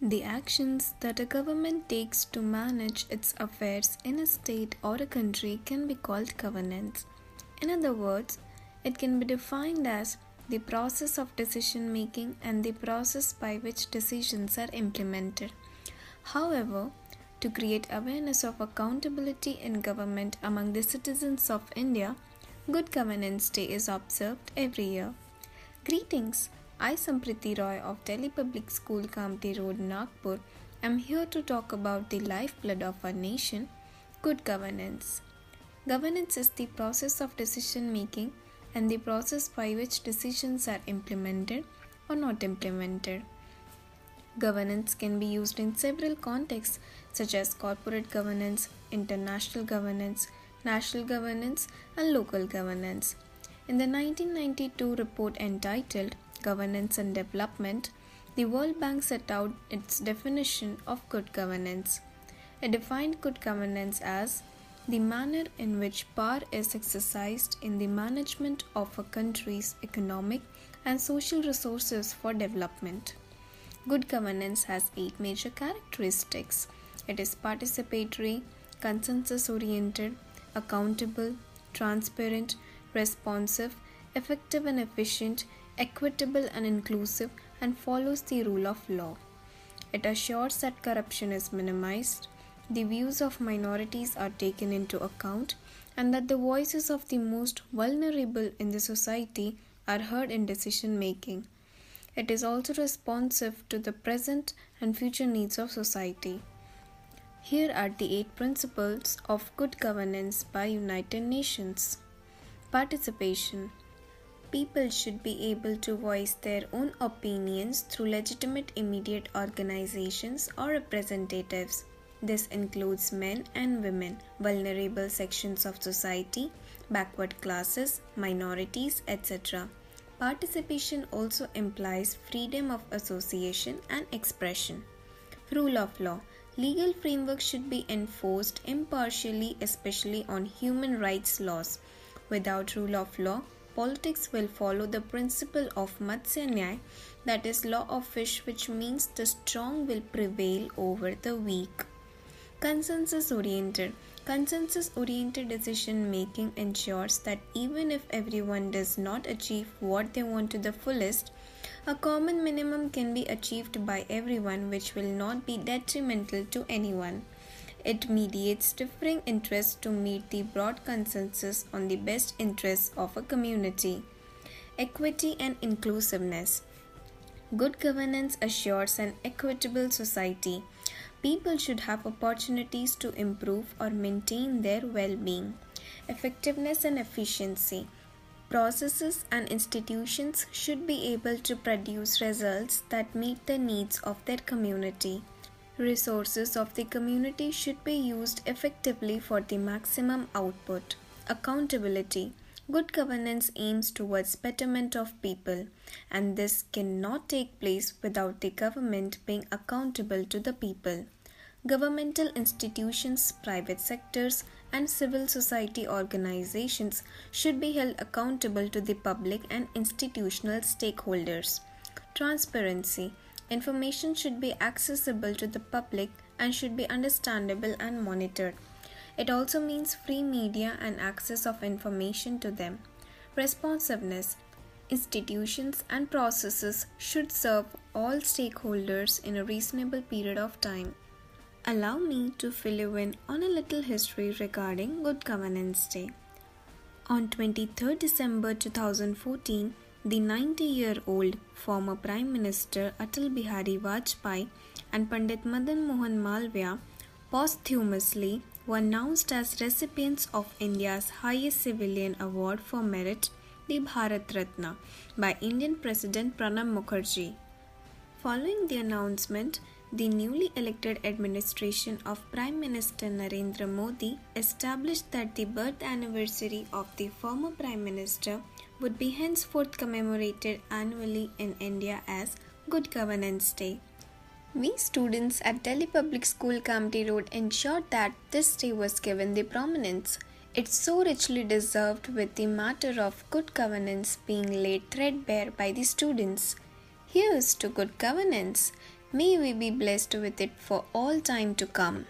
The actions that a government takes to manage its affairs in a state or a country can be called governance. In other words, it can be defined as the process of decision making and the process by which decisions are implemented. However, to create awareness of accountability in government among the citizens of India, Good Governance Day is observed every year. Greetings. I, Sampriti Roy of Delhi Public School, Kamptee Road, Nagpur, am here to talk about the lifeblood of our nation, good governance. Governance is the process of decision making and the process by which decisions are implemented or not implemented. Governance can be used in several contexts such as corporate governance, international governance, national governance, and local governance. In the 1992 report entitled governance and development, the World Bank set out its definition of good governance. It defined good governance as the manner in which power is exercised in the management of a country's economic and social resources for development. Good governance has eight major characteristics it is participatory, consensus oriented, accountable, transparent, responsive, effective and efficient, equitable and inclusive, and follows the rule of law. It assures that corruption is minimized, the views of minorities are taken into account, and that the voices of the most vulnerable in the society are heard in decision making. It is also responsive to the present and future needs of society. Here are the eight principles of good governance by United Nations. Participation people should be able to voice their own opinions through legitimate immediate organizations or representatives. This includes men and women, vulnerable sections of society, backward classes, minorities, etc. Participation also implies freedom of association and expression. Rule of law Legal framework should be enforced impartially, especially on human rights laws. Without rule of law, politics will follow the principle of Matsya that is, law of fish, which means the strong will prevail over the weak. Consensus oriented. Consensus oriented decision making ensures that even if everyone does not achieve what they want to the fullest, a common minimum can be achieved by everyone which will not be detrimental to anyone. It mediates differing interests to meet the broad consensus on the best interests of a community. Equity and inclusiveness. Good governance assures an equitable society. People should have opportunities to improve or maintain their well being. Effectiveness and efficiency. Processes and institutions should be able to produce results that meet the needs of their community. Resources of the community should be used effectively for the maximum output. Accountability. Good governance aims towards betterment of people, and this cannot take place without the government being accountable to the people. Governmental institutions, private sectors, and civil society organizations should be held accountable to the public and institutional stakeholders. Transparency Information should be accessible to the public and should be understandable and monitored. It also means free media and access of information to them. Responsiveness Institutions and processes should serve all stakeholders in a reasonable period of time. Allow me to fill you in on a little history regarding Good Governance Day. On 23 December 2014, the 90 year old former Prime Minister Atal Bihari Vajpayee and Pandit Madan Mohan Malviya posthumously were announced as recipients of India's highest civilian award for merit, the Bharat Ratna, by Indian President Pranab Mukherjee. Following the announcement, the newly elected administration of Prime Minister Narendra Modi established that the birth anniversary of the former Prime Minister would be henceforth commemorated annually in India as Good Governance Day. We students at Delhi Public School Kamptee Road ensured that this day was given the prominence it so richly deserved with the matter of good governance being laid threadbare by the students. Here's to good governance. May we be blessed with it for all time to come.